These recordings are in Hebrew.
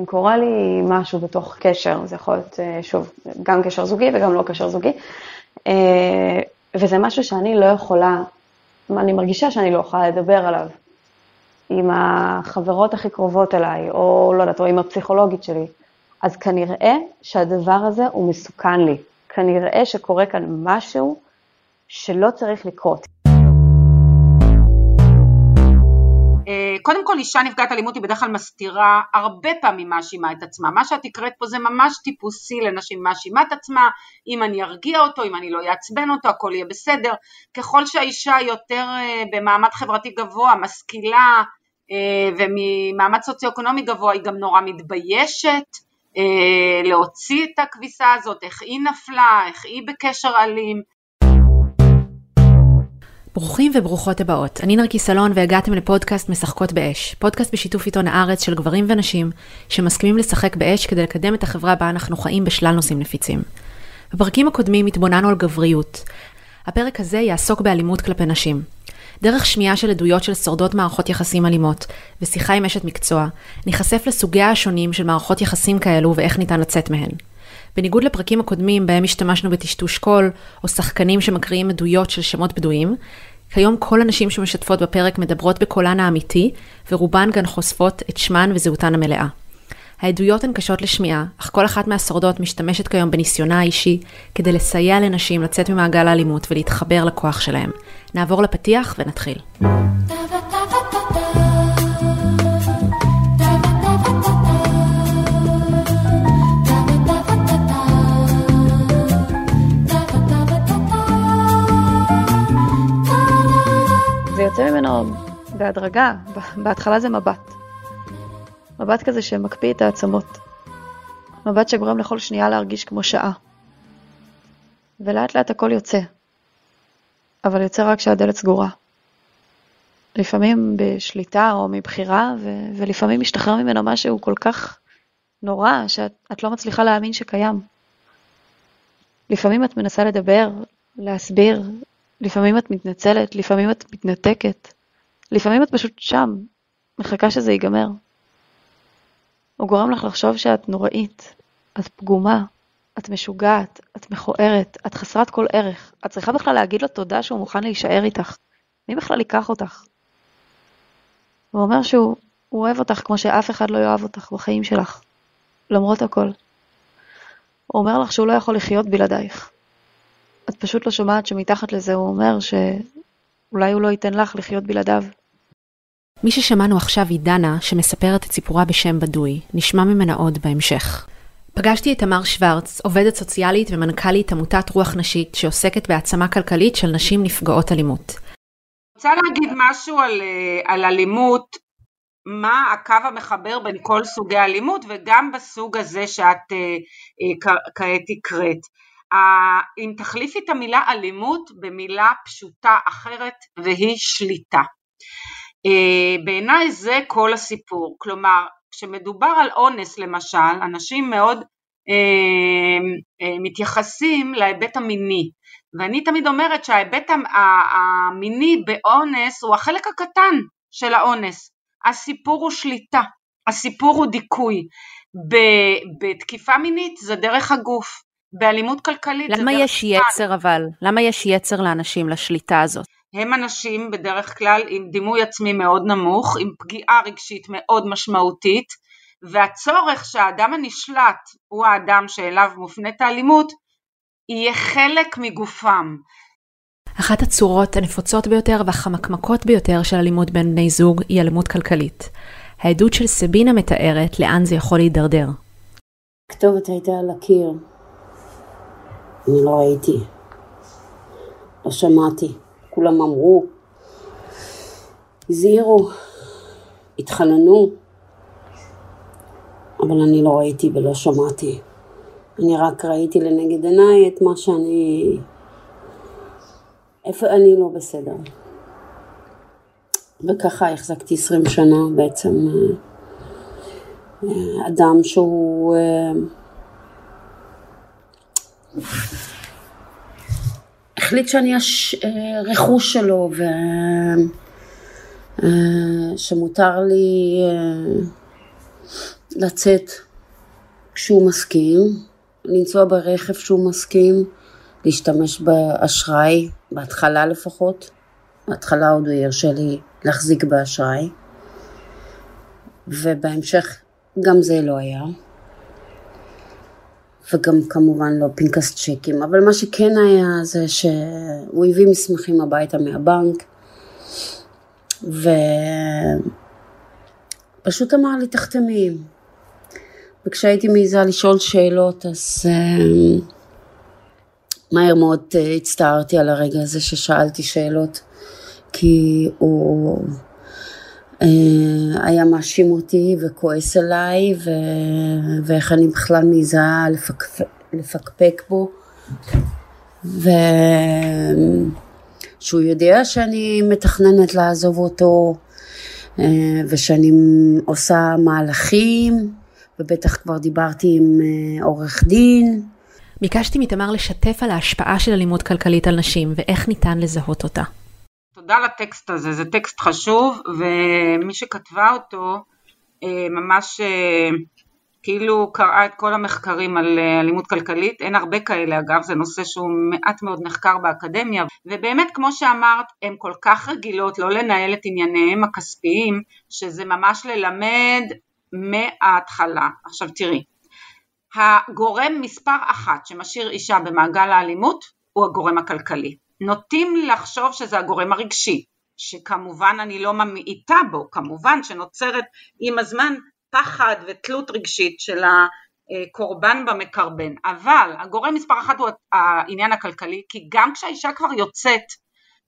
אם קורה לי משהו בתוך קשר, זה יכול להיות, אה, שוב, גם קשר זוגי וגם לא קשר זוגי, אה, וזה משהו שאני לא יכולה, אני מרגישה שאני לא יכולה לדבר עליו עם החברות הכי קרובות אליי, או לא יודעת, או עם הפסיכולוגית שלי, אז כנראה שהדבר הזה הוא מסוכן לי. כנראה שקורה כאן משהו שלא צריך לקרות. קודם כל אישה נפגעת אלימות היא בדרך כלל מסתירה הרבה פעמים מאשימה את עצמה, מה שאת הקראת פה זה ממש טיפוסי לנשים מאשימה את עצמה, אם אני ארגיע אותו, אם אני לא אעצבן אותו, הכל יהיה בסדר, ככל שהאישה יותר אה, במעמד חברתי גבוה, משכילה אה, וממעמד סוציו-אקונומי גבוה היא גם נורא מתביישת להוציא את הכביסה הזאת, איך היא נפלה, איך היא בקשר אלים, ברוכים וברוכות הבאות, אני נרקיס סלון והגעתם לפודקאסט משחקות באש, פודקאסט בשיתוף עיתון הארץ של גברים ונשים שמסכימים לשחק באש כדי לקדם את החברה בה אנחנו חיים בשלל נושאים נפיצים. בפרקים הקודמים התבוננו על גבריות. הפרק הזה יעסוק באלימות כלפי נשים. דרך שמיעה של עדויות של שורדות מערכות יחסים אלימות ושיחה עם אשת מקצוע, ניחשף לסוגיה השונים של מערכות יחסים כאלו ואיך ניתן לצאת מהן. בניגוד לפרקים הקודמים בהם השתמשנו בטשטוש קול, או שחקנים שמקריאים עדויות של שמות בדויים, כיום כל הנשים שמשתפות בפרק מדברות בקולן האמיתי, ורובן גם חושפות את שמן וזהותן המלאה. העדויות הן קשות לשמיעה, אך כל אחת מהשורדות משתמשת כיום בניסיונה האישי כדי לסייע לנשים לצאת ממעגל האלימות ולהתחבר לכוח שלהם. נעבור לפתיח ונתחיל. יוצא ממנו בהדרגה, בהתחלה זה מבט. מבט כזה שמקפיא את העצמות. מבט שגורם לכל שנייה להרגיש כמו שעה. ולאט לאט הכל יוצא. אבל יוצא רק כשהדלת סגורה. לפעמים בשליטה או מבחירה, ו- ולפעמים משתחרר ממנו משהו כל כך נורא, שאת לא מצליחה להאמין שקיים. לפעמים את מנסה לדבר, להסביר, לפעמים את מתנצלת, לפעמים את מתנתקת, לפעמים את פשוט שם, מחכה שזה ייגמר. הוא גורם לך לחשוב שאת נוראית, את פגומה, את משוגעת, את מכוערת, את חסרת כל ערך. את צריכה בכלל להגיד לו תודה שהוא מוכן להישאר איתך. מי בכלל ייקח אותך? הוא אומר שהוא אוהב אותך כמו שאף אחד לא יאהב אותך בחיים שלך, למרות הכל. הוא אומר לך שהוא לא יכול לחיות בלעדייך. את פשוט לא שומעת שמתחת לזה הוא אומר שאולי הוא לא ייתן לך לחיות בלעדיו. מי ששמענו עכשיו היא דנה, שמספרת את סיפורה בשם בדוי. נשמע ממנה עוד בהמשך. פגשתי את תמר שוורץ, עובדת סוציאלית ומנכ"לית עמותת רוח נשית, שעוסקת בהעצמה כלכלית של נשים נפגעות אלימות. רוצה להגיד משהו על, אה, על אלימות, מה הקו המחבר בין כל סוגי האלימות וגם בסוג הזה שאת אה, אה, כעת הקראת. אם תחליפי את המילה אלימות במילה פשוטה אחרת והיא שליטה. אה, בעיניי זה כל הסיפור, כלומר כשמדובר על אונס למשל, אנשים מאוד אה, אה, מתייחסים להיבט המיני, ואני תמיד אומרת שההיבט המיני באונס הוא החלק הקטן של האונס, הסיפור הוא שליטה, הסיפור הוא דיכוי, בתקיפה מינית זה דרך הגוף, באלימות כלכלית. למה יש יצר אבל? למה יש יצר לאנשים לשליטה הזאת? הם אנשים בדרך כלל עם דימוי עצמי מאוד נמוך, עם פגיעה רגשית מאוד משמעותית, והצורך שהאדם הנשלט הוא האדם שאליו מופנית האלימות, יהיה חלק מגופם. אחת הצורות הנפוצות ביותר והחמקמקות ביותר של אלימות בין בני זוג היא אלימות כלכלית. העדות של סבינה מתארת לאן זה יכול להידרדר. הכתובת הייתה על הקיר. אני לא ראיתי, לא שמעתי, כולם אמרו, הזהירו, התחננו, אבל אני לא ראיתי ולא שמעתי. אני רק ראיתי לנגד עיניי את מה שאני... איפה אני לא בסדר. וככה החזקתי עשרים שנה בעצם אה, אה, אדם שהוא... אה, החליט שאני הרכוש שלו ושמותר לי לצאת כשהוא מסכים, לנסוע ברכב כשהוא מסכים, להשתמש באשראי, בהתחלה לפחות. בהתחלה עוד הוא ירשה לי להחזיק באשראי, ובהמשך גם זה לא היה. וגם כמובן לא פנקס צ'קים, אבל מה שכן היה זה שהוא הביא מסמכים הביתה מהבנק, ופשוט אמר לי תחתמי. וכשהייתי מעיזה לשאול שאלות אז uh, מהר מאוד uh, הצטערתי על הרגע הזה ששאלתי שאלות, כי הוא היה מאשים אותי וכועס עליי, ו... ואיך אני בכלל מעיזה לפק... לפקפק בו. ושהוא יודע שאני מתכננת לעזוב אותו, ושאני עושה מהלכים. ובטח כבר דיברתי עם אה, עורך דין. ביקשתי מתמר לשתף על ההשפעה של אלימות כלכלית על נשים ואיך ניתן לזהות אותה. תודה על הטקסט הזה, זה טקסט חשוב ומי שכתבה אותו אה, ממש אה, כאילו קראה את כל המחקרים על אלימות כלכלית, אין הרבה כאלה אגב, זה נושא שהוא מעט מאוד נחקר באקדמיה ובאמת כמו שאמרת הן כל כך רגילות לא לנהל את ענייניהם הכספיים שזה ממש ללמד מההתחלה. עכשיו תראי, הגורם מספר אחת שמשאיר אישה במעגל האלימות הוא הגורם הכלכלי. נוטים לחשוב שזה הגורם הרגשי, שכמובן אני לא ממעיטה בו, כמובן שנוצרת עם הזמן פחד ותלות רגשית של הקורבן במקרבן, אבל הגורם מספר אחת הוא העניין הכלכלי, כי גם כשהאישה כבר יוצאת,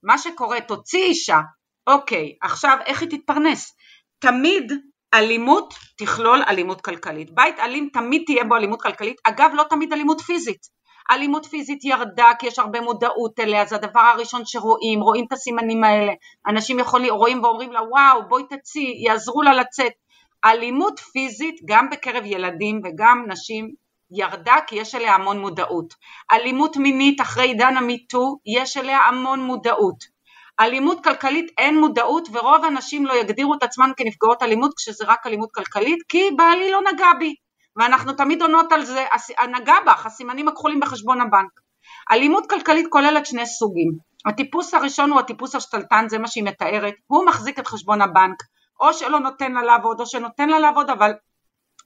מה שקורה, תוציא אישה, אוקיי, עכשיו איך היא תתפרנס? תמיד אלימות תכלול אלימות כלכלית. בית אלים תמיד תהיה בו אלימות כלכלית, אגב לא תמיד אלימות פיזית. אלימות פיזית ירדה כי יש הרבה מודעות אליה, זה הדבר הראשון שרואים, רואים את הסימנים האלה, אנשים יכולים, רואים ואומרים לה וואו בואי תצאי, יעזרו לה לצאת. אלימות פיזית גם בקרב ילדים וגם נשים ירדה כי יש אליה המון מודעות. אלימות מינית אחרי עידן המיטו יש אליה המון מודעות. אלימות כלכלית אין מודעות ורוב הנשים לא יגדירו את עצמן כנפגעות אלימות כשזה רק אלימות כלכלית כי בעלי לא נגע בי ואנחנו תמיד עונות על זה, נגע בך, הסימנים הכחולים בחשבון הבנק. אלימות כלכלית כוללת שני סוגים, הטיפוס הראשון הוא הטיפוס השתלטן, זה מה שהיא מתארת, הוא מחזיק את חשבון הבנק, או שלא נותן לה לעבוד או שנותן לה לעבוד אבל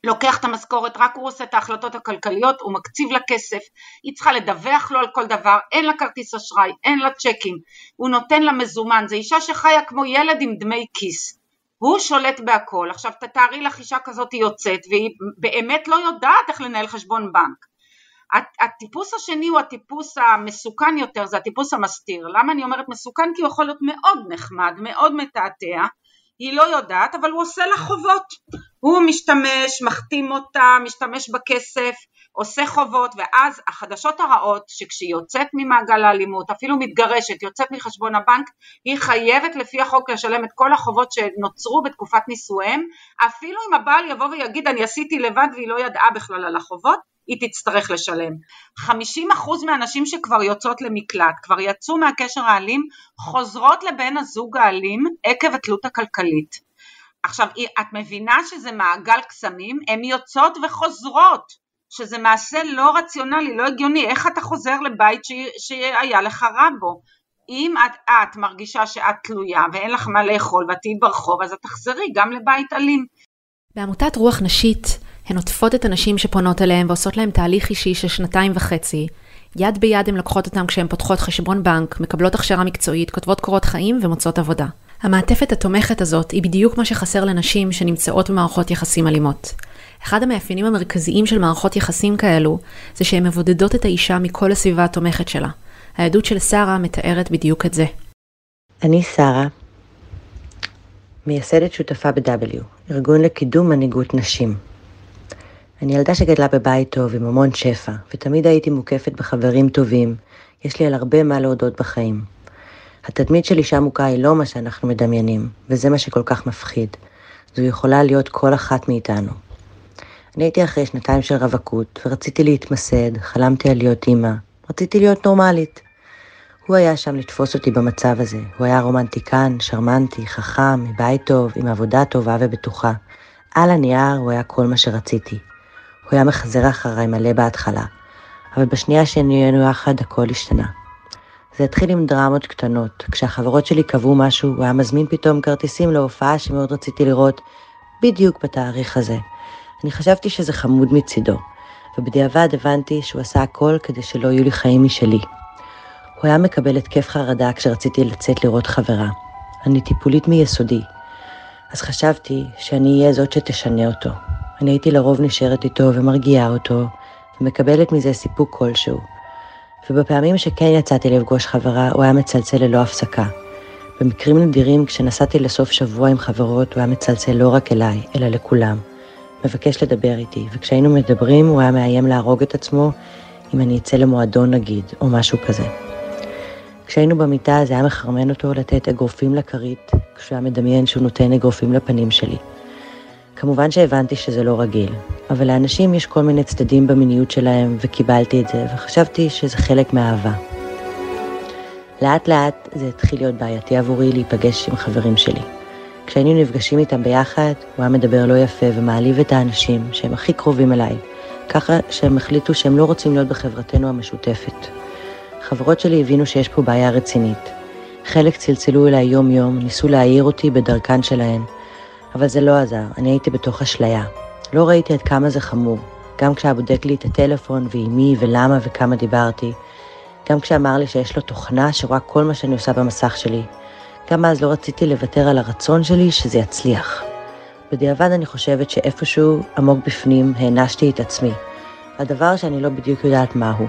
לוקח את המשכורת, רק הוא עושה את ההחלטות הכלכליות, הוא מקציב לה כסף, היא צריכה לדווח לו על כל דבר, אין לה כרטיס אשראי, אין לה צ'קים, הוא נותן לה מזומן, זו אישה שחיה כמו ילד עם דמי כיס, הוא שולט בהכל, עכשיו תתארי לך אישה כזאת יוצאת והיא באמת לא יודעת איך לנהל חשבון בנק, הטיפוס השני הוא הטיפוס המסוכן יותר, זה הטיפוס המסתיר, למה אני אומרת מסוכן? כי הוא יכול להיות מאוד נחמד, מאוד מתעתע, היא לא יודעת, אבל הוא עושה לה חובות. הוא משתמש, מחתים אותה, משתמש בכסף, עושה חובות, ואז החדשות הרעות שכשהיא יוצאת ממעגל האלימות, אפילו מתגרשת, יוצאת מחשבון הבנק, היא חייבת לפי החוק לשלם את כל החובות שנוצרו בתקופת נישואיהם, אפילו אם הבעל יבוא ויגיד אני עשיתי לבד והיא לא ידעה בכלל על החובות, היא תצטרך לשלם. 50% מהנשים שכבר יוצאות למקלט, כבר יצאו מהקשר האלים, חוזרות לבן הזוג האלים עקב התלות הכלכלית. עכשיו, את מבינה שזה מעגל קסמים? הן יוצאות וחוזרות, שזה מעשה לא רציונלי, לא הגיוני. איך אתה חוזר לבית. שהיה לך רע בו? אם את, את מרגישה שאת תלויה ואין לך מה לאכול ואת תהיי ברחוב, אז את תחזרי גם לבית אלים. בעמותת רוח נשית הן עוטפות את הנשים שפונות אליהן ועושות להן תהליך אישי של שנתיים וחצי. יד ביד הן לוקחות אותם כשהן פותחות חשבון בנק, מקבלות הכשרה מקצועית, כותבות קורות חיים ומוצאות עבודה. המעטפת התומכת הזאת היא בדיוק מה שחסר לנשים שנמצאות במערכות יחסים אלימות. אחד המאפיינים המרכזיים של מערכות יחסים כאלו, זה שהן מבודדות את האישה מכל הסביבה התומכת שלה. העדות של שרה מתארת בדיוק את זה. אני שרה, מייסדת שותפה ב-W, ארגון לקידום מנהיגות נשים. אני ילדה שגדלה בבית טוב עם המון שפע, ותמיד הייתי מוקפת בחברים טובים. יש לי על הרבה מה להודות בחיים. התדמית של אישה מוכה היא לא מה שאנחנו מדמיינים, וזה מה שכל כך מפחיד. זו יכולה להיות כל אחת מאיתנו. אני הייתי אחרי שנתיים של רווקות, ורציתי להתמסד, חלמתי על להיות אימא, רציתי להיות נורמלית. הוא היה שם לתפוס אותי במצב הזה. הוא היה רומנטיקן, שרמנטי, חכם, מבית טוב, עם עבודה טובה ובטוחה. על הנייר הוא היה כל מה שרציתי. הוא היה מחזר אחריי מלא בהתחלה, אבל בשנייה שנהיינו יחד הכל השתנה. זה התחיל עם דרמות קטנות. כשהחברות שלי קבעו משהו, הוא היה מזמין פתאום כרטיסים להופעה שמאוד רציתי לראות, בדיוק בתאריך הזה. אני חשבתי שזה חמוד מצידו, ובדיעבד הבנתי שהוא עשה הכל כדי שלא יהיו לי חיים משלי. הוא היה מקבל התקף חרדה כשרציתי לצאת לראות חברה. אני טיפולית מיסודי, אז חשבתי שאני אהיה זאת שתשנה אותו. אני הייתי לרוב נשארת איתו ומרגיעה אותו, ומקבלת מזה סיפוק כלשהו. ובפעמים שכן יצאתי לפגוש חברה, הוא היה מצלצל ללא הפסקה. במקרים נדירים, כשנסעתי לסוף שבוע עם חברות, הוא היה מצלצל לא רק אליי, אלא לכולם. מבקש לדבר איתי, וכשהיינו מדברים, הוא היה מאיים להרוג את עצמו אם אני אצא למועדון נגיד, או משהו כזה. כשהיינו במיטה זה היה מחרמן אותו לתת אגרופים לכרית, כשהוא היה מדמיין שהוא נותן אגרופים לפנים שלי. כמובן שהבנתי שזה לא רגיל, אבל לאנשים יש כל מיני צדדים במיניות שלהם, וקיבלתי את זה, וחשבתי שזה חלק מהאהבה. לאט לאט זה התחיל להיות בעייתי עבורי להיפגש עם חברים שלי. כשהיינו נפגשים איתם ביחד, הוא היה מדבר לא יפה ומעליב את האנשים שהם הכי קרובים אליי, ככה שהם החליטו שהם לא רוצים להיות בחברתנו המשותפת. חברות שלי הבינו שיש פה בעיה רצינית. חלק צלצלו אליי יום-יום, ניסו להעיר אותי בדרכן שלהן, אבל זה לא עזר, אני הייתי בתוך אשליה. לא ראיתי עד כמה זה חמור, גם כשהיה בודק לי את הטלפון ועם מי ולמה וכמה דיברתי, גם כשאמר לי שיש לו תוכנה שרואה כל מה שאני עושה במסך שלי. גם אז לא רציתי לוותר על הרצון שלי שזה יצליח. בדיעבד אני חושבת שאיפשהו עמוק בפנים הענשתי את עצמי, הדבר שאני לא בדיוק יודעת מהו.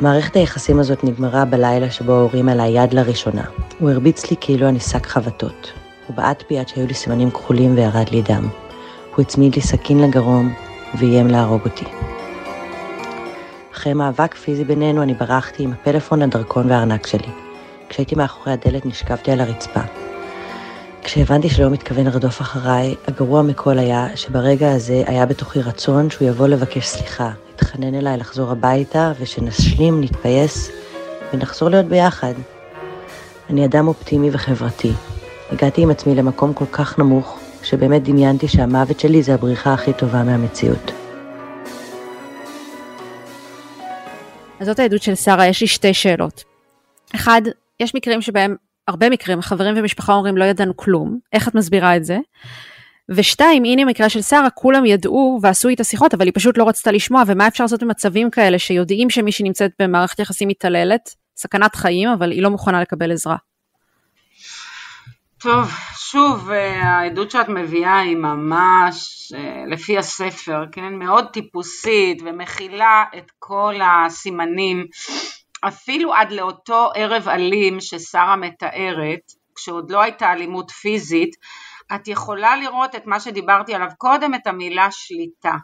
מערכת היחסים הזאת נגמרה בלילה שבו ההורים עליי יד לראשונה. הוא הרביץ לי כאילו אני שק חבטות. הוא בעט בי עד שהיו לי סימנים כחולים וירד לי דם. הוא הצמיד לי סכין לגרום ואיים להרוג אותי. אחרי מאבק פיזי בינינו אני ברחתי עם הפלאפון, הדרכון והארנק שלי. כשהייתי מאחורי הדלת נשכבתי על הרצפה. כשהבנתי שלא מתכוון לרדוף אחריי, הגרוע מכל היה שברגע הזה היה בתוכי רצון שהוא יבוא לבקש סליחה, התחנן אליי לחזור הביתה ושנשלים, נתפייס ונחזור להיות ביחד. אני אדם אופטימי וחברתי. הגעתי עם עצמי למקום כל כך נמוך, שבאמת דמיינתי שהמוות שלי זה הבריחה הכי טובה מהמציאות. אז זאת העדות של שרה, יש לי שתי שאלות. אחד, יש מקרים שבהם, הרבה מקרים, חברים ומשפחה אומרים לא ידענו כלום, איך את מסבירה את זה? ושתיים, הנה מקרה של שרה, כולם ידעו ועשו איתה שיחות, אבל היא פשוט לא רצתה לשמוע, ומה אפשר לעשות במצבים כאלה שיודעים שמישהי נמצאת במערכת יחסים מתעללת, סכנת חיים, אבל היא לא מוכנה לקבל עזרה. טוב, שוב, אה, העדות שאת מביאה היא ממש אה, לפי הספר, כן? מאוד טיפוסית ומכילה את כל הסימנים, אפילו עד לאותו ערב אלים ששרה מתארת, כשעוד לא הייתה אלימות פיזית, את יכולה לראות את מה שדיברתי עליו קודם, את המילה שליטה.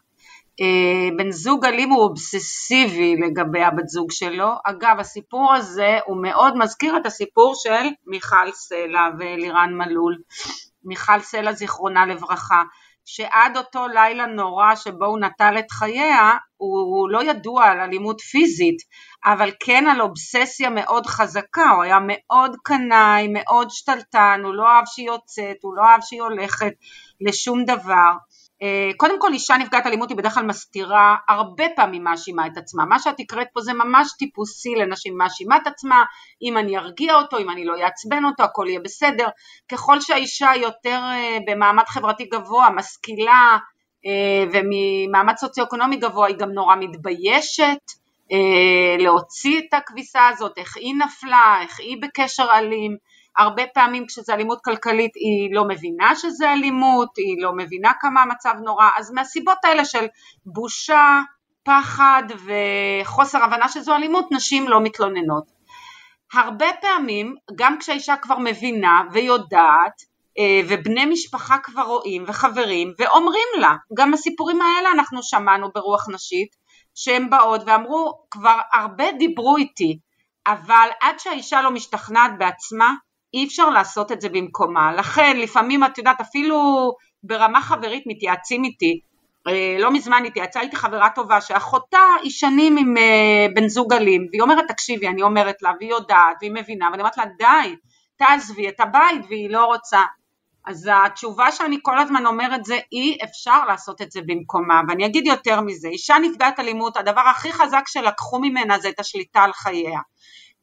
אה, בן זוג אלים הוא אובססיבי לגבי הבת זוג שלו. אגב, הסיפור הזה הוא מאוד מזכיר את הסיפור של מיכל סלע ואלירן מלול. מיכל סלע זיכרונה לברכה, שעד אותו לילה נורא שבו הוא נטל את חייה, הוא, הוא לא ידוע על אלימות פיזית, אבל כן על אובססיה מאוד חזקה, הוא היה מאוד קנאי, מאוד שתלטן, הוא לא אהב שהיא יוצאת, הוא לא אהב שהיא הולכת לשום דבר. אה, קודם כל אישה נפגעת אלימות היא בדרך כלל מסתירה, הרבה פעמים מאשימה את עצמה, מה שאת הקראת פה זה ממש טיפוסי לנשים, מאשימה את עצמה, אם אני ארגיע אותו, אם אני לא אעצבן אותו, הכל יהיה בסדר, ככל שהאישה יותר אה, במעמד חברתי גבוה, משכילה אה, וממעמד סוציו-אקונומי גבוה היא גם נורא מתביישת להוציא את הכביסה הזאת, איך היא נפלה, איך היא בקשר אלים, הרבה פעמים כשזה אלימות כלכלית היא לא מבינה שזה אלימות, היא לא מבינה כמה המצב נורא, אז מהסיבות האלה של בושה, פחד וחוסר הבנה שזו אלימות, נשים לא מתלוננות. הרבה פעמים, גם כשהאישה כבר מבינה ויודעת, אה, ובני משפחה כבר רואים וחברים ואומרים לה, גם הסיפורים האלה אנחנו שמענו ברוח נשית, שהן באות ואמרו, כבר הרבה דיברו איתי, אבל עד שהאישה לא משתכנעת בעצמה, אי אפשר לעשות את זה במקומה, לכן לפעמים את יודעת אפילו ברמה חברית מתייעצים איתי, אה, לא מזמן התייעצה איתי חברה טובה שאחותה היא שנים עם אה, בן זוג אלים והיא אומרת תקשיבי אני אומרת לה והיא יודעת והיא מבינה ואני אומרת לה די תעזבי את הבית והיא לא רוצה. אז התשובה שאני כל הזמן אומרת זה אי אפשר לעשות את זה במקומה ואני אגיד יותר מזה, אישה נפגעת אלימות הדבר הכי חזק שלקחו ממנה זה את השליטה על חייה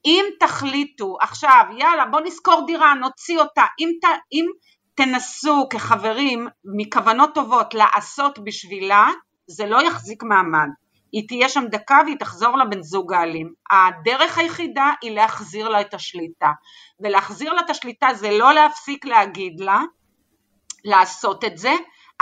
אם תחליטו עכשיו יאללה בוא נשכור דירה נוציא אותה אם, ת, אם תנסו כחברים מכוונות טובות לעשות בשבילה זה לא יחזיק מעמד היא תהיה שם דקה והיא תחזור לבן זוג האלים. הדרך היחידה היא להחזיר לה את השליטה. ולהחזיר לה את השליטה זה לא להפסיק להגיד לה לעשות את זה,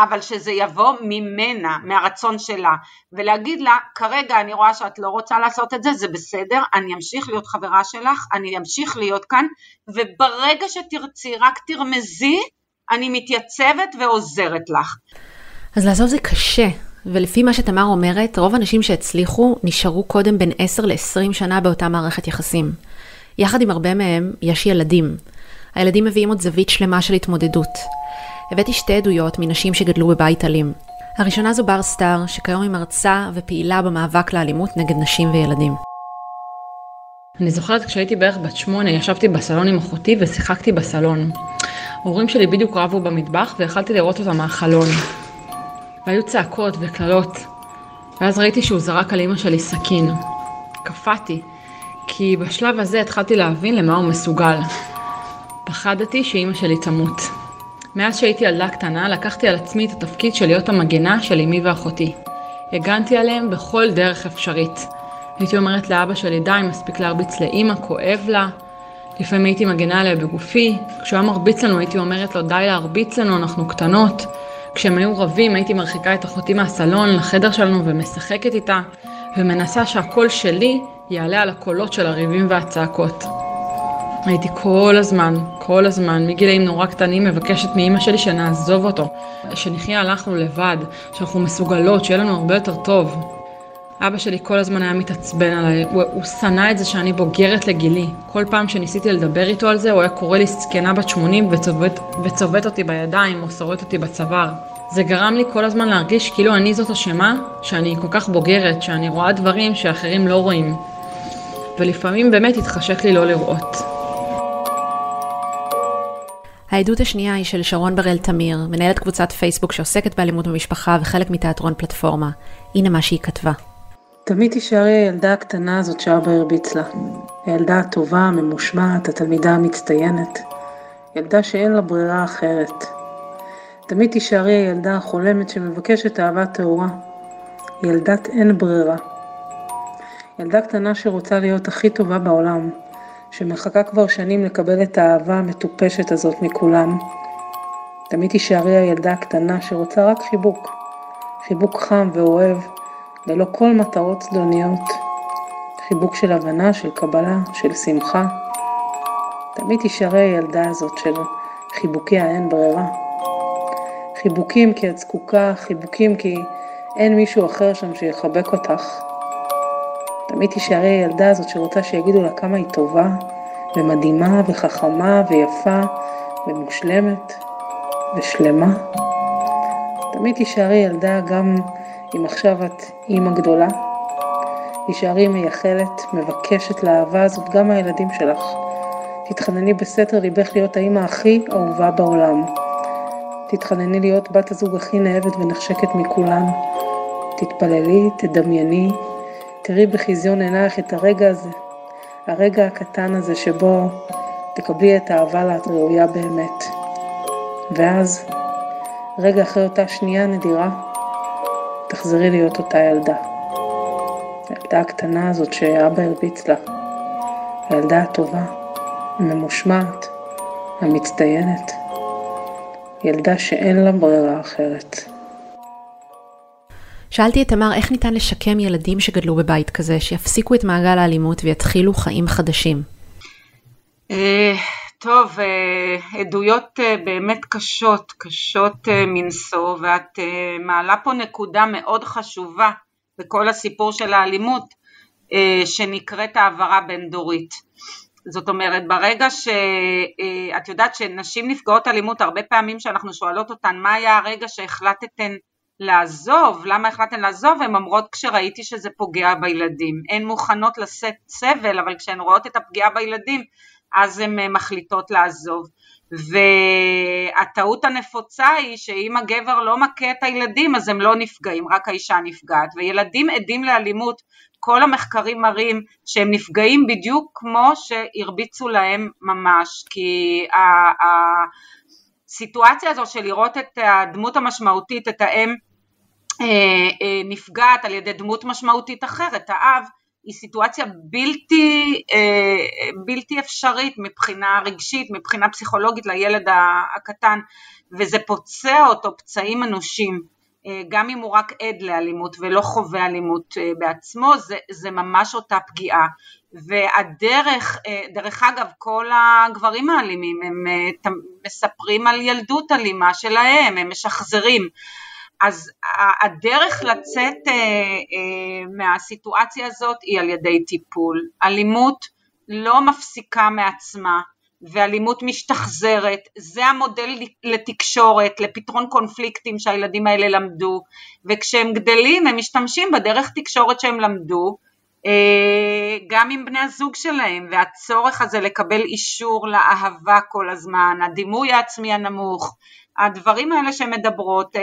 אבל שזה יבוא ממנה, מהרצון שלה, ולהגיד לה, כרגע אני רואה שאת לא רוצה לעשות את זה, זה בסדר, אני אמשיך להיות חברה שלך, אני אמשיך להיות כאן, וברגע שתרצי, רק תרמזי, אני מתייצבת ועוזרת לך. אז לעזוב זה קשה, ולפי מה שתמר אומרת, רוב הנשים שהצליחו נשארו קודם בין 10 ל-20 שנה באותה מערכת יחסים. יחד עם הרבה מהם יש ילדים. הילדים מביאים עוד זווית שלמה של התמודדות. הבאתי שתי עדויות מנשים שגדלו בבית אלים. הראשונה זו בר סטאר, שכיום היא מרצה ופעילה במאבק לאלימות נגד נשים וילדים. אני זוכרת כשהייתי בערך בת שמונה, ישבתי בסלון עם אחותי ושיחקתי בסלון. ההורים שלי בדיוק רבו במטבח ויכלתי לראות אותם מהחלון. והיו צעקות וקללות. ואז ראיתי שהוא זרק על אמא שלי סכין. קפאתי, כי בשלב הזה התחלתי להבין למה הוא מסוגל. פחדתי שאימא שלי תמות. מאז שהייתי ילדה קטנה, לקחתי על עצמי את התפקיד של להיות המגנה של אמי ואחותי. הגנתי עליהם בכל דרך אפשרית. הייתי אומרת לאבא שלי, די, מספיק להרביץ לאימא, כואב לה. לפעמים הייתי מגנה עליה בגופי. כשהוא היה מרביץ לנו, הייתי אומרת לו, די להרביץ לנו, אנחנו קטנות. כשהם היו רבים הייתי מרחיקה את אחותי מהסלון לחדר שלנו ומשחקת איתה, ומנסה שהקול שלי יעלה על הקולות של הריבים והצעקות. הייתי כל הזמן, כל הזמן, מגילאים נורא קטנים, מבקשת מאימא שלי שנעזוב אותו, שנחיה אנחנו לבד, שאנחנו מסוגלות, שיהיה לנו הרבה יותר טוב. אבא שלי כל הזמן היה מתעצבן עליי, הוא, הוא שנא את זה שאני בוגרת לגילי. כל פעם שניסיתי לדבר איתו על זה, הוא היה קורא לי זקנה בת 80 וצובט, וצובט אותי בידיים או שורט אותי בצוואר. זה גרם לי כל הזמן להרגיש כאילו אני זאת אשמה, שאני כל כך בוגרת, שאני רואה דברים שאחרים לא רואים. ולפעמים באמת התחשק לי לא לראות. העדות השנייה היא של שרון בראל תמיר, מנהלת קבוצת פייסבוק שעוסקת באלימות במשפחה וחלק מתיאטרון פלטפורמה. הנה מה שהיא כתבה. תמיד תישארי הילדה הקטנה הזאת שאבא הרביץ לה. הילדה הטובה, הממושמעת, התלמידה המצטיינת. ילדה שאין לה ברירה אחרת. תמיד תישארי הילדה החולמת שמבקשת אהבה טהורה. ילדת אין ברירה. ילדה קטנה שרוצה להיות הכי טובה בעולם, שמחכה כבר שנים לקבל את האהבה המטופשת הזאת מכולם. תמיד תישארי הילדה הקטנה שרוצה רק חיבוק. חיבוק חם ואוהב, ללא כל מטרות זדוניות. חיבוק של הבנה, של קבלה, של שמחה. תמיד תישארי הילדה הזאת של חיבוקי האין ברירה. חיבוקים כי את זקוקה, חיבוקים כי אין מישהו אחר שם שיחבק אותך. תמיד תישארי הילדה הזאת שרוצה שיגידו לה כמה היא טובה, ומדהימה, וחכמה, ויפה, ומושלמת, ושלמה. תמיד תישארי ילדה גם אם עכשיו את אימא גדולה. תישארי מייחלת, מבקשת לאהבה הזאת גם מהילדים שלך. תתחנני בסתר ליבך להיות האימא הכי אהובה בעולם. תתחנני להיות בת הזוג הכי נאהבת ונחשקת מכולן. תתפללי, תדמייני, תראי בחזיון עינייך את הרגע הזה, הרגע הקטן הזה שבו תקבלי את האהבה לה את ראויה באמת. ואז, רגע אחרי אותה שנייה נדירה, תחזרי להיות אותה ילדה. הילדה הקטנה הזאת שאבא הרביץ לה. הילדה הטובה, הממושמעת, המצטיינת. ילדה שאין לה ברירה אחרת. שאלתי את תמר איך ניתן לשקם ילדים שגדלו בבית כזה, שיפסיקו את מעגל האלימות ויתחילו חיים חדשים. אה, טוב, אה, עדויות אה, באמת קשות, קשות מנשוא, ואת מעלה פה נקודה מאוד חשובה בכל הסיפור של האלימות, שנקראת העברה בין דורית. זאת אומרת, ברגע שאת יודעת שנשים נפגעות אלימות, הרבה פעמים שאנחנו שואלות אותן מה היה הרגע שהחלטתן לעזוב, למה החלטתן לעזוב? הן אומרות כשראיתי שזה פוגע בילדים. הן מוכנות לשאת סבל, אבל כשהן רואות את הפגיעה בילדים, אז הן מחליטות לעזוב. והטעות הנפוצה היא שאם הגבר לא מכה את הילדים אז הם לא נפגעים, רק האישה נפגעת, וילדים עדים לאלימות, כל המחקרים מראים שהם נפגעים בדיוק כמו שהרביצו להם ממש, כי הסיטואציה הזו של לראות את הדמות המשמעותית, את האם אה, אה, נפגעת על ידי דמות משמעותית אחרת, האב, היא סיטואציה בלתי, אה, בלתי אפשרית מבחינה רגשית, מבחינה פסיכולוגית לילד הקטן וזה פוצע אותו פצעים אנושים. גם אם הוא רק עד לאלימות ולא חווה אלימות בעצמו זה, זה ממש אותה פגיעה. והדרך, דרך אגב כל הגברים האלימים הם מספרים על ילדות אלימה שלהם, הם משחזרים אז הדרך לצאת אה, אה, מהסיטואציה הזאת היא על ידי טיפול. אלימות לא מפסיקה מעצמה ואלימות משתחזרת, זה המודל לתקשורת, לפתרון קונפליקטים שהילדים האלה למדו. וכשהם גדלים הם משתמשים בדרך תקשורת שהם למדו אה, גם עם בני הזוג שלהם. והצורך הזה לקבל אישור לאהבה כל הזמן, הדימוי העצמי הנמוך, הדברים האלה שהן מדברות,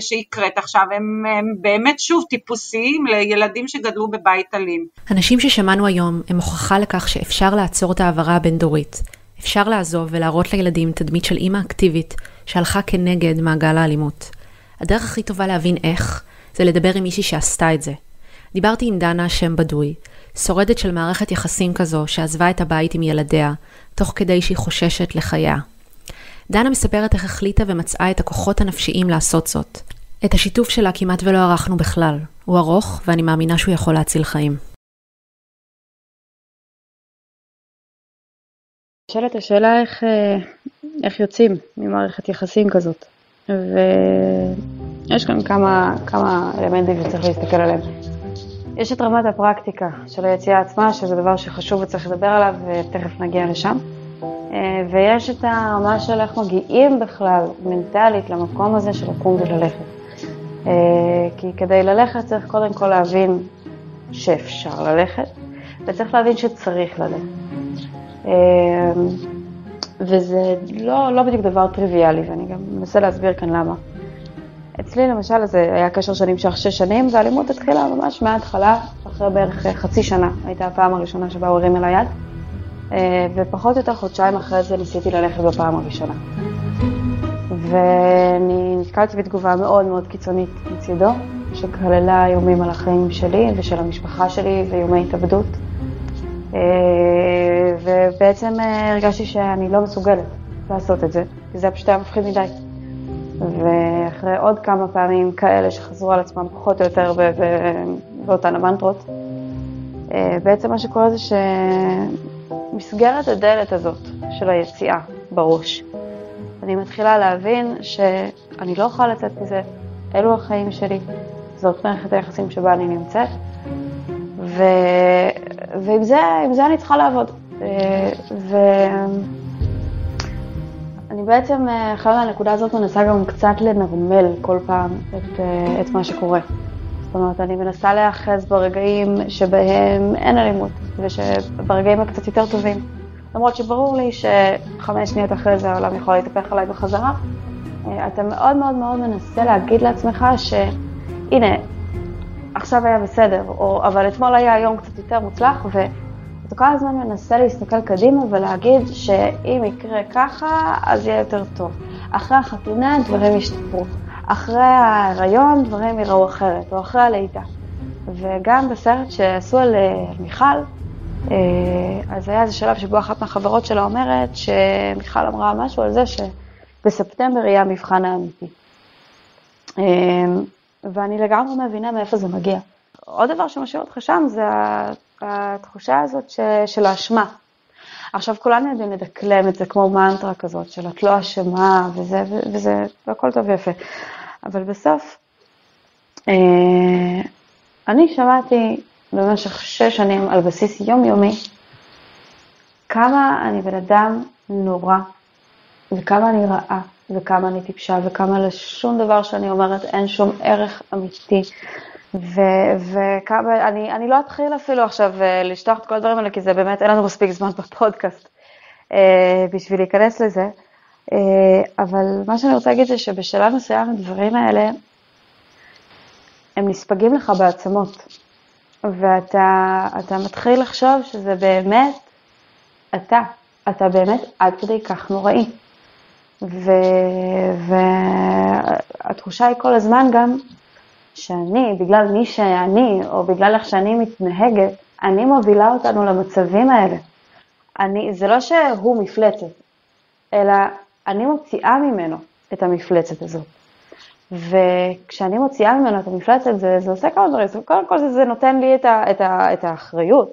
שהקראת עכשיו, הם, הם באמת שוב טיפוסיים לילדים שגדלו בבית אלים. הנשים ששמענו היום הם הוכחה לכך שאפשר לעצור את העברה הבין-דורית. אפשר לעזוב ולהראות לילדים תדמית של אימא אקטיבית שהלכה כנגד מעגל האלימות. הדרך הכי טובה להבין איך, זה לדבר עם מישהי שעשתה את זה. דיברתי עם דנה, שם בדוי, שורדת של מערכת יחסים כזו שעזבה את הבית עם ילדיה, תוך כדי שהיא חוששת לחייה. דנה מספרת איך החליטה ומצאה את הכוחות הנפשיים לעשות זאת. את השיתוף שלה כמעט ולא ערכנו בכלל. הוא ארוך, ואני מאמינה שהוא יכול להציל חיים. נשאלת השאלה איך, אה, איך יוצאים ממערכת יחסים כזאת. ויש כאן כמה, כמה אלמנטים שצריך להסתכל עליהם. יש את רמת הפרקטיקה של היציאה עצמה, שזה דבר שחשוב וצריך לדבר עליו, ותכף נגיע לשם. אה, ויש את הרמה של איך מגיעים בכלל מנטלית למקום הזה של לקום וללכת. אה, כי כדי ללכת צריך קודם כל להבין שאפשר ללכת, וצריך להבין שצריך ללכת. אה, וזה לא, לא בדיוק דבר טריוויאלי, ואני גם מנסה להסביר כאן למה. אצלי למשל זה היה קשר שנמשך שש שנים, והאלימות התחילה ממש מההתחלה, אחרי בערך חצי שנה, הייתה הפעם הראשונה שבה הוא הרים אל היד. אה, ופחות או יותר חודשיים אחרי זה ניסיתי ללכת בפעם הראשונה. ואני נתקלתי בתגובה מאוד מאוד קיצונית מצידו, שכללה איומים על החיים שלי ושל המשפחה שלי ואיומי התאבדות. אה, ובעצם אה, הרגשתי שאני לא מסוגלת לעשות את זה, כי זה פשוט היה מפחיד מדי. ואחרי עוד כמה פעמים כאלה שחזרו על עצמם פחות או יותר באותן המנטרות, בעצם מה שקורה זה ש... מסגרת הדלת הזאת של היציאה בראש. אני מתחילה להבין שאני לא יכולה לצאת מזה, אלו החיים שלי, זאת מערכת היחסים שבה אני נמצאת, ו... ועם זה, זה אני צריכה לעבוד. אה, ואני בעצם, אה, מהנקודה הזאת מנסה גם קצת לנרמל כל פעם את, אה, את מה שקורה. זאת אומרת, אני מנסה להיאחז ברגעים שבהם אין אלימות, ושברגעים הקצת יותר טובים. למרות שברור לי שחמש שניות אחרי זה העולם יכול להתהפך עליי בחזרה, אה, אתה מאוד מאוד מאוד מנסה להגיד לעצמך שהנה, עכשיו היה בסדר, או אבל אתמול היה יום קצת יותר מוצלח, ואתה כל הזמן מנסה להסתכל קדימה ולהגיד שאם יקרה ככה, אז יהיה יותר טוב. אחרי החתונה דברים ישתפרו. אחרי ההיריון דברים יראו אחרת, או אחרי הלידה. וגם בסרט שעשו על אה, מיכל, אה, אז היה איזה שלב שבו אחת מהחברות שלה אומרת שמיכל אמרה משהו על זה שבספטמבר יהיה המבחן האמיתי. אה, ואני לגמרי מבינה מאיפה זה מגיע. עוד דבר שמשאיר אותך שם זה התחושה הזאת של האשמה. עכשיו כולנו יודעים לדקלם את זה כמו מנטרה כזאת של את לא אשמה וזה, וזה, והכל טוב ויפה. אבל בסוף, אה, אני שמעתי במשך שש שנים על בסיס יומיומי כמה אני בן אדם נורא, וכמה אני רעה, וכמה אני טיפשה, וכמה לשום דבר שאני אומרת אין שום ערך אמיתי. ו- וכמה, אני, אני לא אתחיל אפילו עכשיו אה, לשטוח את כל הדברים האלה, כי זה באמת, אין לנו מספיק זמן בפודקאסט אה, בשביל להיכנס לזה, אה, אבל מה שאני רוצה להגיד זה שבשלב מסוים הדברים האלה, הם נספגים לך בעצמות, ואתה מתחיל לחשוב שזה באמת אתה, אתה באמת עד כדי כך נוראי. והתחושה היא כל הזמן גם שאני, בגלל מי שאני, או בגלל איך שאני מתנהגת, אני מובילה אותנו למצבים האלה. אני, זה לא שהוא מפלצת, אלא אני מוציאה ממנו את המפלצת הזאת. וכשאני מוציאה ממנו את המפלצת, זה, זה עושה כמה דברים. קודם כל זה, זה נותן לי את, ה, את, ה, את האחריות.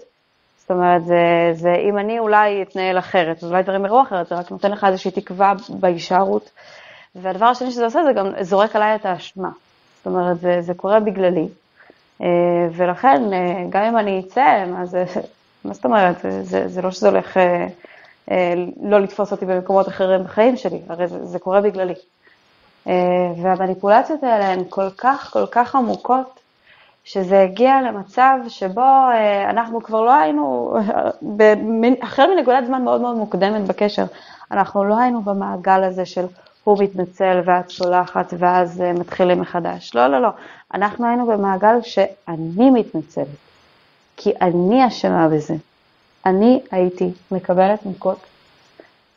זאת אומרת, זה, זה, אם אני אולי אתנהל אחרת, אז אולי דברים יראו אחרת, זה רק נותן לך איזושהי תקווה בהישארות. והדבר השני שזה עושה, זה גם זורק עליי את האשמה. זאת אומרת, זה, זה קורה בגללי. אה, ולכן, אה, גם אם אני אצא, מה זה, מה זאת אומרת, זה, זה, זה לא שזה הולך אה, לא לתפוס אותי במקומות אחרים בחיים שלי, הרי זה, זה קורה בגללי. והמניפולציות האלה הן כל כך, כל כך עמוקות, שזה הגיע למצב שבו אנחנו כבר לא היינו, החל מנקודת זמן מאוד מאוד מוקדמת בקשר, אנחנו לא היינו במעגל הזה של הוא מתנצל ואת סולחת ואז אה, מתחילים מחדש. לא, לא, לא. אנחנו היינו במעגל שאני מתנצלת, כי אני אשמה בזה. אני הייתי מקבלת מכות,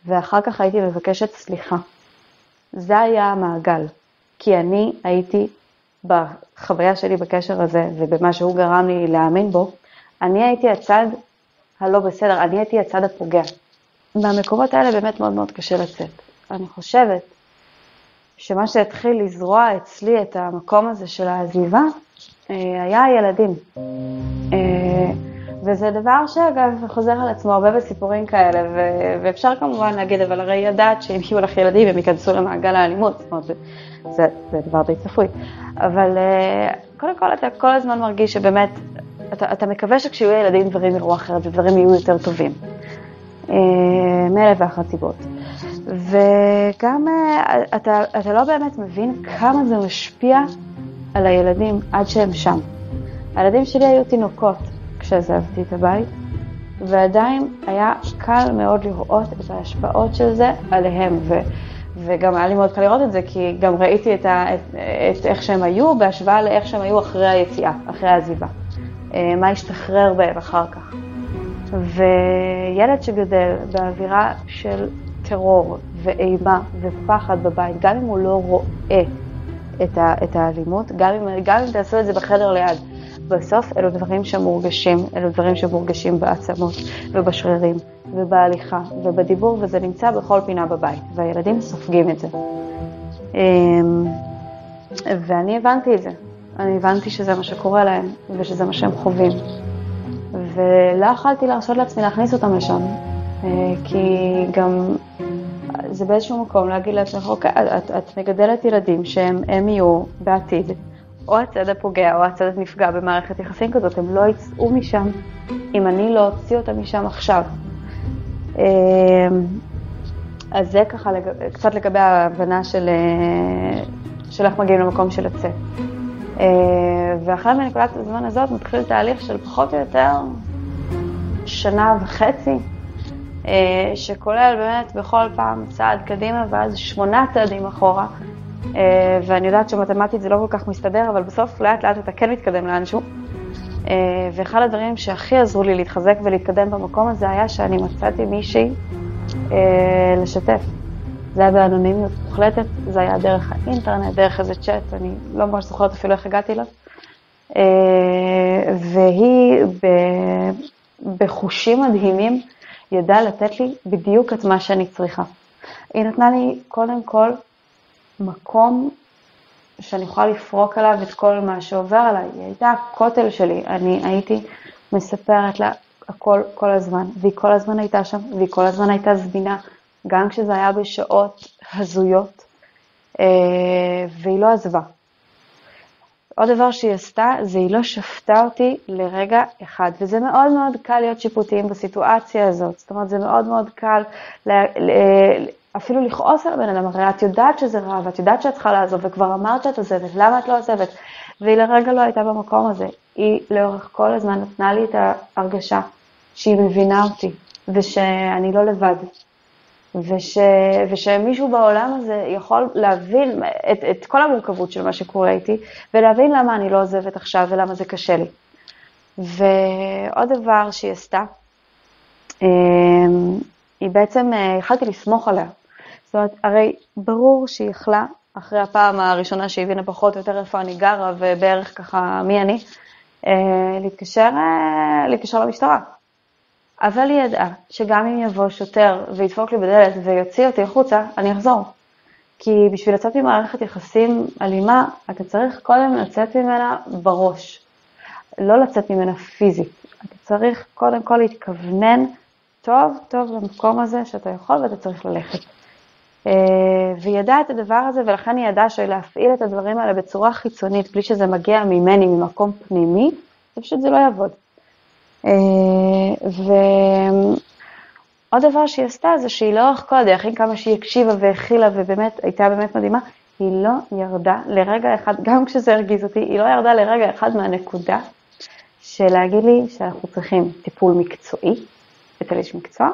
ואחר כך הייתי מבקשת סליחה. זה היה המעגל, כי אני הייתי בחוויה שלי בקשר הזה ובמה שהוא גרם לי להאמין בו, אני הייתי הצד הלא בסדר, אני הייתי הצד הפוגע. מהמקומות האלה באמת מאוד מאוד קשה לצאת. אני חושבת שמה שהתחיל לזרוע אצלי את המקום הזה של העזיבה, אה, היה הילדים. אה, וזה דבר שאגב חוזר על עצמו הרבה בסיפורים כאלה, ו- ואפשר כמובן להגיד, אבל הרי ידעת שאם יהיו לך ילדים הם ייכנסו למעגל האלימות, זאת אומרת, זה, זה, דבר די צפוי. אבל אה, קודם כל אתה כל הזמן מרגיש שבאמת, אתה, אתה מקווה שכשיהיו ילדים דברים יראו אחרת ודברים יהיו יותר טובים. מאלף ואחת סיבות. וגם אה, אתה, אתה לא באמת מבין כמה זה משפיע על הילדים עד שהם שם. הילדים שלי היו תינוקות כשעזבתי את הבית, ועדיין היה קל מאוד לראות את ההשפעות של זה עליהם. ו, וגם היה לי מאוד קל לראות את זה, כי גם ראיתי את, ה, את, את איך שהם היו בהשוואה לאיך שהם היו אחרי היציאה, אחרי העזיבה. אה, מה השתחרר בהם אחר כך. וילד שגדל באווירה של טרור ואימה ופחד בבית, גם אם הוא לא רואה את, ה, את האלימות, גם אם, גם אם תעשו את זה בחדר ליד, בסוף אלו דברים שמורגשים, אלו דברים שמורגשים בעצמות ובשרירים ובהליכה ובדיבור, וזה נמצא בכל פינה בבית, והילדים סופגים את זה. אמ, ואני הבנתי את זה, אני הבנתי שזה מה שקורה להם ושזה מה שהם חווים. ולא יכלתי להרשות לעצמי להכניס אותם לשם, כי גם זה באיזשהו מקום להגיד לעצמך, אוקיי, את, את מגדלת ילדים שהם יהיו בעתיד או הצד הפוגע או הצד הנפגע במערכת יחסים כזאת, הם לא יצאו משם אם אני לא אוציא אותם משם עכשיו. אה, אז זה ככה. קצת לגבי ההבנה של, אה, של איך מגיעים למקום של לצאת. ואחרי מנקודת הזמן הזאת מתחיל תהליך של פחות או יותר שנה וחצי, אה, שכולל באמת בכל פעם צעד קדימה ואז שמונה צעדים אחורה. אה, ואני יודעת שמתמטית זה לא כל כך מסתדר, אבל בסוף לאט לאט אתה כן מתקדם לאנשהו. אה, ואחד הדברים שהכי עזרו לי להתחזק ולהתקדם במקום הזה היה שאני מצאתי מישהי לשתף. זה היה באנונימיות מוחלטת, זה היה דרך האינטרנט, דרך איזה צ'אט, אני לא ממש זוכרת אפילו איך הגעתי אליו. והיא בחושים מדהימים ידעה לתת לי בדיוק את מה שאני צריכה. היא נתנה לי קודם כל מקום שאני יכולה לפרוק עליו את כל מה שעובר עליי. היא הייתה הכותל שלי, אני הייתי מספרת לה הכל כל הזמן, והיא כל הזמן הייתה שם, והיא כל הזמן הייתה זמינה, גם כשזה היה בשעות הזויות, אה, והיא לא עזבה. עוד דבר שהיא עשתה, זה היא לא שפטה אותי לרגע אחד, וזה מאוד מאוד קל להיות שיפוטיים בסיטואציה הזאת. זאת אומרת, זה מאוד מאוד קל לה, אפילו לכעוס על הבן אדם, הרי את יודעת שזה רע, ואת יודעת שאת צריכה לעזוב, וכבר אמרת שאת עוזבת, למה את לא עוזבת? והיא לרגע לא הייתה במקום הזה. היא לאורך כל הזמן נתנה לי את ההרגשה שהיא מבינה אותי, ושאני לא לבד. וש, ושמישהו בעולם הזה יכול להבין את, את כל המורכבות של מה שקורה איתי, ולהבין למה אני לא עוזבת עכשיו ולמה זה קשה לי. ועוד דבר שהיא עשתה, אמ, היא בעצם, אה, יכלתי לסמוך עליה. זאת אומרת, הרי ברור שהיא יכלה, אחרי הפעם הראשונה שהיא הבינה פחות או יותר איפה אני גרה ובערך ככה מי אני, אה, להתקשר, אה, להתקשר למשטרה. אבל היא ידעה שגם אם יבוא שוטר וידפוק לי בדלת ויוציא אותי החוצה, אני אחזור. כי בשביל לצאת ממערכת יחסים אלימה, אתה צריך קודם לצאת ממנה בראש. לא לצאת ממנה פיזית. אתה צריך קודם כל להתכוונן טוב טוב למקום הזה שאתה יכול ואתה צריך ללכת. אה, והיא ידעה את הדבר הזה, ולכן היא ידעה שלהפעיל את הדברים האלה בצורה חיצונית, בלי שזה מגיע ממני, ממקום פנימי, זה פשוט זה לא יעבוד. אה, ועוד דבר שהיא עשתה זה שהיא לאורך כל הדרך, עם כמה שהיא הקשיבה והכילה ובאמת הייתה באמת מדהימה, היא לא ירדה לרגע אחד, גם כשזה הרגיז אותי, היא לא ירדה לרגע אחד מהנקודה של להגיד לי שאנחנו צריכים טיפול מקצועי אצל איש מקצוע,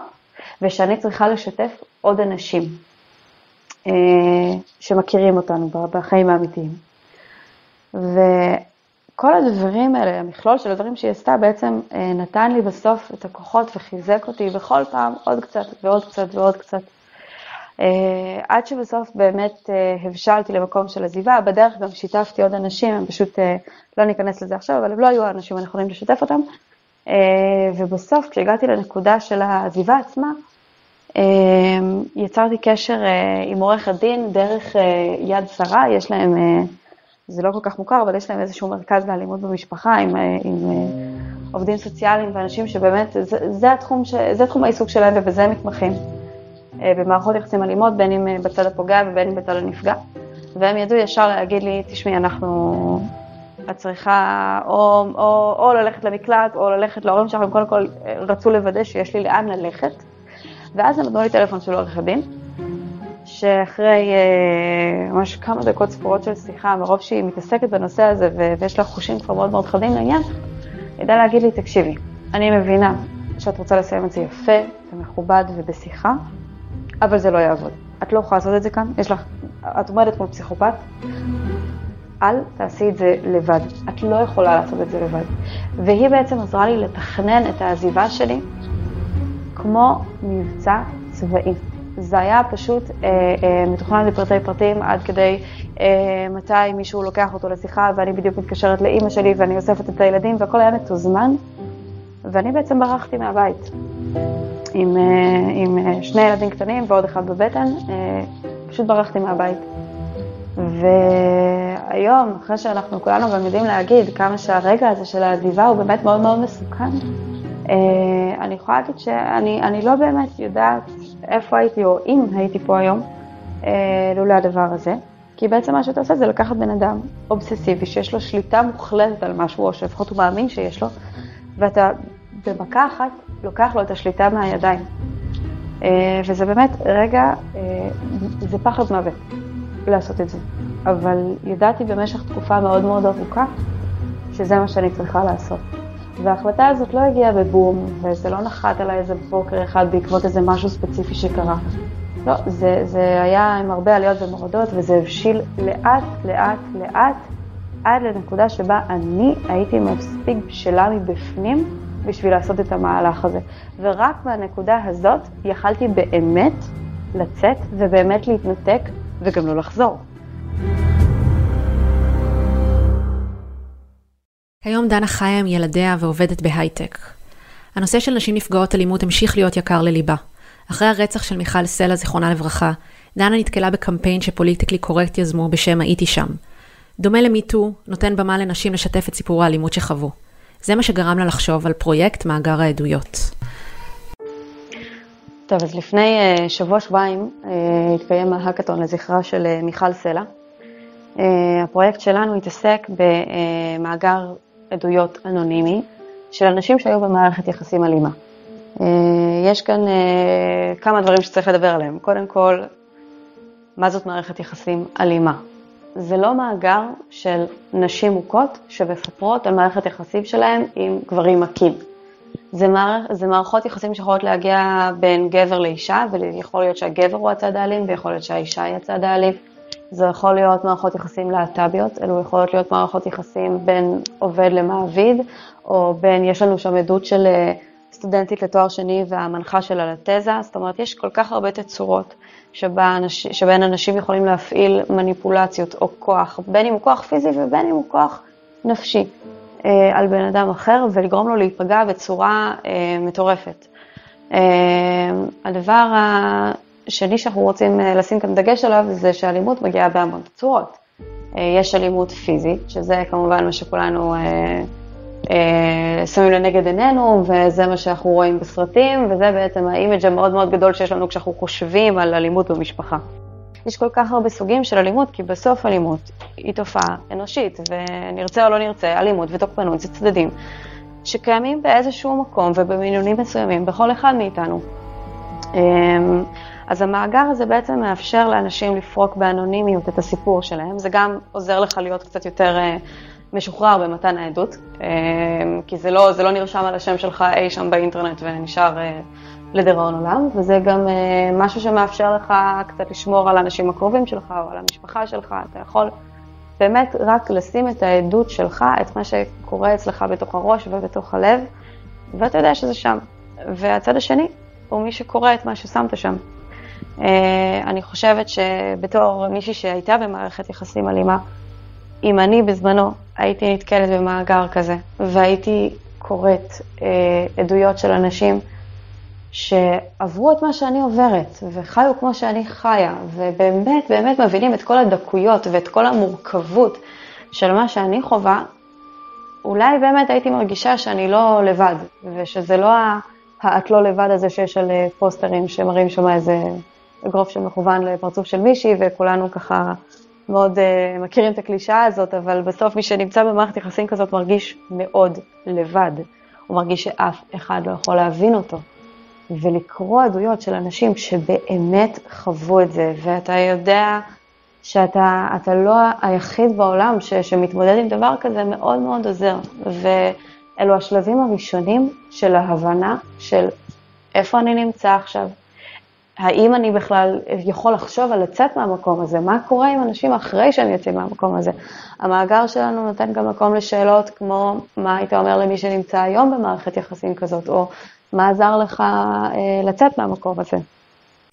ושאני צריכה לשתף עוד אנשים אה, שמכירים אותנו בחיים האמיתיים. וכל הדברים האלה, המכלול של הדברים שהיא עשתה, בעצם אה, נתן לי בסוף את הכוחות וחיזק אותי בכל פעם עוד קצת ועוד קצת ועוד קצת. Uh, עד שבסוף באמת uh, הבשלתי למקום של עזיבה, בדרך גם שיתפתי עוד אנשים, הם פשוט, לא ניכנס לזה עכשיו, אבל הם לא היו האנשים הנכונים לשתף אותם. ובסוף, כשהגעתי לנקודה של העזיבה עצמה, יצרתי קשר עם עורכת דין דרך יד שרה, יש להם, זה לא כל כך מוכר, אבל יש להם איזשהו מרכז לאלימות במשפחה עם, uh, עם uh, עובדים סוציאליים ואנשים שבאמת, זה, זה, התחום ש, זה תחום העיסוק שלהם ובזה הם מתמחים. אה, במערכות יחסים אלימות, בין אם אה, בצד הפוגע ובין אם בצד הנפגע. והם ידעו ישר להגיד לי, תשמעי, אנחנו... את צריכה או, או, או ללכת למקלט או ללכת להורים שלך, הם קודם כל אה, רצו לוודא שיש לי לאן ללכת. ואז הם נתנו לי טלפון של עורך הדין, שאחרי ממש כמה דקות ספורות של שיחה, מרוב שהיא מתעסקת בנושא הזה ויש לה חושים כבר מאוד מאוד חדים לעניין, ידעה להגיד לי, תקשיבי, אני מבינה שאת רוצה לסיים את זה יפה ומכובד ובשיחה, אבל זה לא יעבוד. את לא יכולה לעשות את זה כאן, יש לך, את עומדת מול פסיכופת, אל תעשי את זה לבד. את לא יכולה לעשות את זה לבד. והיא בעצם עזרה לי לתכנן את העזיבה שלי כמו מבצע צבאי. זה היה פשוט אה, אה, מתוכנן לפרטי פרטים עד כדי אה, מתי מישהו לוקח אותו לשיחה ואני בדיוק מתקשרת לאימא שלי ואני אוספת את הילדים והכל היה מתוזמן ואני בעצם ברחתי מהבית. עם, אה, עם אה, שני ילדים קטנים ועוד אחד בבטן, אה, פשוט ברחתי מהבית. והיום, אחרי שאנחנו כולנו גם יודעים להגיד כמה שהרגע הזה של העזיבה הוא באמת מאוד מאוד מסוכן, אני יכולה להגיד שאני לא באמת יודעת איפה הייתי או אם הייתי פה היום לולא הדבר הזה. כי בעצם מה שאתה עושה זה לקחת בן אדם אובססיבי שיש לו שליטה מוחלטת על משהו, או שלפחות הוא מאמין שיש לו, ואתה במכה אחת לוקח לו את השליטה מהידיים. אה, וזה באמת רגע, אה, זה פחד מוות לעשות את זה. אבל ידעתי במשך תקופה מאוד מאוד ארוכה שזה מה שאני צריכה לעשות. וההחלטה הזאת לא הגיעה בבום, וזה לא נחת עליי איזה בוקר אחד בעקבות איזה משהו ספציפי שקרה. לא, זה, זה היה עם הרבה עליות ומורדות, וזה הבשיל לאט, לאט, לאט, עד לנקודה שבה אני הייתי מספיק בשלה מבפנים בשביל לעשות את המהלך הזה. ורק מהנקודה הזאת יכלתי באמת לצאת ובאמת להתנתק וגם לא לחזור. כיום דנה חיה עם ילדיה ועובדת בהייטק. הנושא של נשים נפגעות אלימות המשיך להיות יקר לליבה. אחרי הרצח של מיכל סלע, זיכרונה לברכה, דנה נתקלה בקמפיין שפוליטיקלי קורקט יזמו בשם הייתי שם. דומה למיטו, נותן במה לנשים לשתף את סיפור האלימות שחוו. זה מה שגרם לה לחשוב על פרויקט מאגר העדויות. טוב, אז לפני אה, שבוע-שבועיים אה, התקיים ההאקתון לזכרה של אה, מיכל סלע. הפרויקט שלנו התעסק במאגר עדויות אנונימי של אנשים שהיו במערכת יחסים אלימה. Uh, יש כאן uh, כמה דברים שצריך לדבר עליהם. קודם כל, מה זאת מערכת יחסים אלימה? זה לא מאגר של נשים מוכות שמפטרות על מערכת יחסים שלהם עם גברים מכים. זה, מערכ, זה מערכות יחסים שיכולות להגיע בין גבר לאישה, ויכול להיות שהגבר הוא הצד האלים, ויכול להיות שהאישה היא הצד האלים. זה יכול להיות מערכות יחסים להט"ביות, אלו יכולות להיות מערכות יחסים בין עובד למעביד, או בין, יש לנו שם עדות של אה, סטודנטית לתואר שני והמנחה שלה לתזה, זאת אומרת, יש כל כך הרבה תצורות שבהן אנשים יכולים להפעיל מניפולציות או כוח, בין אם הוא כוח פיזי ובין אם הוא כוח נפשי, אה, על בן אדם אחר, ולגרום לו להיפגע בצורה אה, מטורפת. הדבר השני שאנחנו רוצים אה, לשים כאן דגש עליו זה שאלימות מגיעה בהמון צורות. אה, יש אלימות פיזית, שזה כמובן מה שכולנו אה, שמים לנגד עינינו, וזה מה שאנחנו רואים בסרטים, וזה בעצם האימג' המאוד מאוד גדול שיש לנו כשאנחנו חושבים על אלימות במשפחה. יש כל כך הרבה סוגים של אלימות, כי בסוף אלימות היא תופעה אנושית, ונרצה או לא נרצה, אלימות ותוקפנות זה צדדים שקיימים באיזשהו מקום ובמינונים מסוימים בכל אחד מאיתנו. אז המאגר הזה בעצם מאפשר לאנשים לפרוק באנונימיות את הסיפור שלהם, זה גם עוזר לך להיות קצת יותר אה, משוחרר במתן העדות, אה, כי זה לא, זה לא נרשם על השם שלך אי שם באינטרנט ונשאר אה, לדיראון עולם, וזה גם משהו שמאפשר לך קצת לשמור על האנשים הקרובים שלך או על המשפחה שלך, אתה יכול באמת רק לשים את העדות שלך, את מה שקורה אצלך בתוך הראש ובתוך הלב, ואתה יודע שזה שם. והצד השני הוא מי שקורא את מה ששמת שם. אה, אני חושבת שבתור מישהי שהייתה במערכת יחסים אלימה, אם אני בזמנו הייתי נתקלת במאגר כזה, והייתי קוראת אה, עדויות של אנשים שעברו את מה שאני עוברת, וחיו כמו שאני חיה, ובאמת באמת מבינים את כל הדקויות ואת כל המורכבות של מה שאני חווה, אולי באמת הייתי מרגישה שאני לא לבד, ושזה לא ה"את לא לבד" הזה שיש על אה, פוסטרים שמראים שם איזה אגרוף שמכוון לפרצוף של מישהי, וכולנו ככה מאוד uh, מכירים את הקלישאה הזאת, אבל בסוף מי שנמצא במערכת יחסים כזאת מרגיש מאוד לבד. הוא מרגיש שאף אחד לא יכול להבין אותו. ולקרוא עדויות של אנשים שבאמת חוו את זה, ואתה יודע שאתה לא היחיד בעולם ש, שמתמודד עם דבר כזה, מאוד מאוד עוזר. ואלו השלבים הראשונים של ההבנה של איפה אני נמצא עכשיו, האם אני בכלל יכול לחשוב על לצאת מהמקום הזה? מה קורה עם אנשים אחרי שהם יוצאים מהמקום הזה? המאגר שלנו נותן גם מקום לשאלות כמו, מה היית אומר למי שנמצא היום במערכת יחסים כזאת, או מה עזר לך אה, לצאת מהמקום הזה?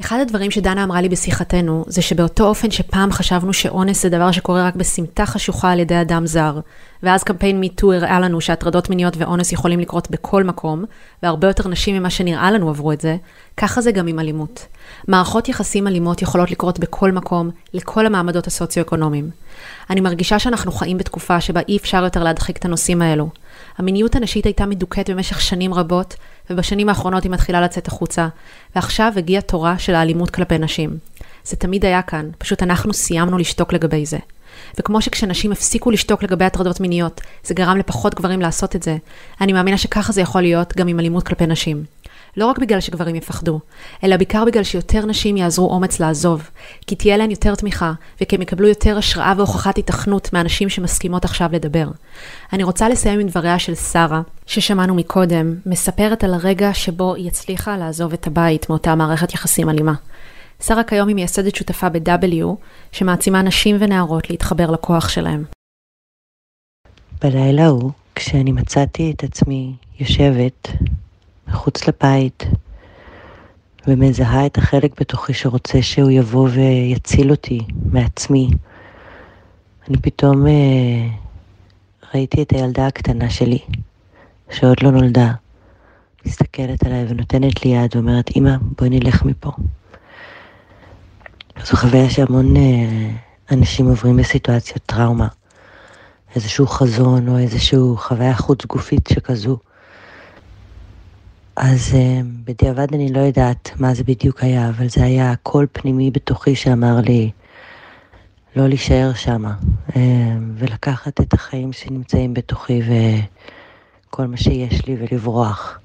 אחד הדברים שדנה אמרה לי בשיחתנו, זה שבאותו אופן שפעם חשבנו שאונס זה דבר שקורה רק בסמטה חשוכה על ידי אדם זר, ואז קמפיין מיטו הראה לנו שהטרדות מיניות ואונס יכולים לקרות בכל מקום, והרבה יותר נשים ממה שנראה לנו עברו את זה, ככה זה גם עם אלימות. מערכות יחסים אלימות יכולות לקרות בכל מקום, לכל המעמדות הסוציו-אקונומיים. אני מרגישה שאנחנו חיים בתקופה שבה אי אפשר יותר להדחיק את הנושאים האלו. המיניות הנשית הייתה מדוכאת במשך שנים רבות, ובשנים האחרונות היא מתחילה לצאת החוצה, ועכשיו הגיעה תורה של האלימות כלפי נשים. זה תמיד היה כאן, פשוט אנחנו סיימנו לשתוק לגבי זה. וכמו שכשנשים הפסיקו לשתוק לגבי הטרדות מיניות, זה גרם לפחות גברים לעשות את זה, אני מאמינה שככה זה יכול להיות גם עם אלימות כלפי נשים. לא רק בגלל שגברים יפחדו, אלא בעיקר בגלל שיותר נשים יעזרו אומץ לעזוב, כי תהיה להן יותר תמיכה, וכי הם יקבלו יותר השראה והוכחת התכנות מהנשים שמסכימות עכשיו לדבר. אני רוצה לסיים עם דבריה של שרה, ששמענו מקודם, מספרת על הרגע שבו היא הצליחה לעזוב את הבית מאותה מערכת יחסים אלימה. שרה כיום היא מייסדת שותפה ב-W, שמעצימה נשים ונערות להתחבר לכוח שלהם. בלילה ההוא, כשאני מצאתי את עצמי יושבת מחוץ לבית, ומזהה את החלק בתוכי שרוצה שהוא יבוא ויציל אותי מעצמי. אני פתאום אה, ראיתי את הילדה הקטנה שלי, שעוד לא נולדה, מסתכלת עליי ונותנת לי יד ואומרת, אמא, בואי נלך מפה. זו חוויה שהמון אה, אנשים עוברים בסיטואציות טראומה. איזשהו חזון או איזשהו חוויה חוץ גופית שכזו. אז uh, בדיעבד אני לא יודעת מה זה בדיוק היה, אבל זה היה קול פנימי בתוכי שאמר לי לא להישאר שמה, uh, ולקחת את החיים שנמצאים בתוכי וכל מה שיש לי ולברוח.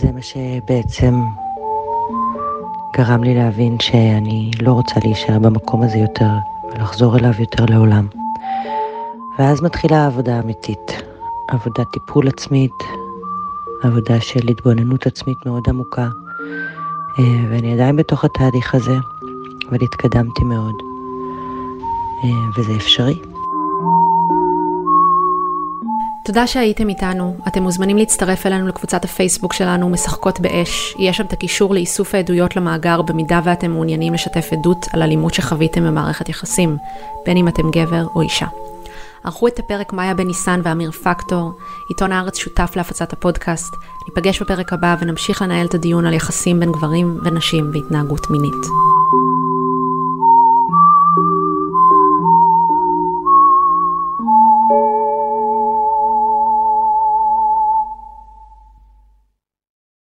זה מה שבעצם גרם לי להבין שאני לא רוצה להישאר במקום הזה יותר ולחזור אליו יותר לעולם. ואז מתחילה העבודה האמיתית. עבודת טיפול עצמית, עבודה של התבוננות עצמית מאוד עמוקה, אה, ואני עדיין בתוך התהליך הזה, אבל התקדמתי מאוד, אה, וזה אפשרי. תודה שהייתם איתנו. אתם מוזמנים להצטרף אלינו לקבוצת הפייסבוק שלנו, משחקות באש. יש שם את הקישור לאיסוף העדויות למאגר במידה ואתם מעוניינים לשתף עדות על אלימות שחוויתם במערכת יחסים, בין אם אתם גבר או אישה. ערכו את הפרק מאיה בן ניסן ואמיר פקטור, עיתון הארץ שותף להפצת הפודקאסט. ניפגש בפרק הבא ונמשיך לנהל את הדיון על יחסים בין גברים ונשים והתנהגות מינית.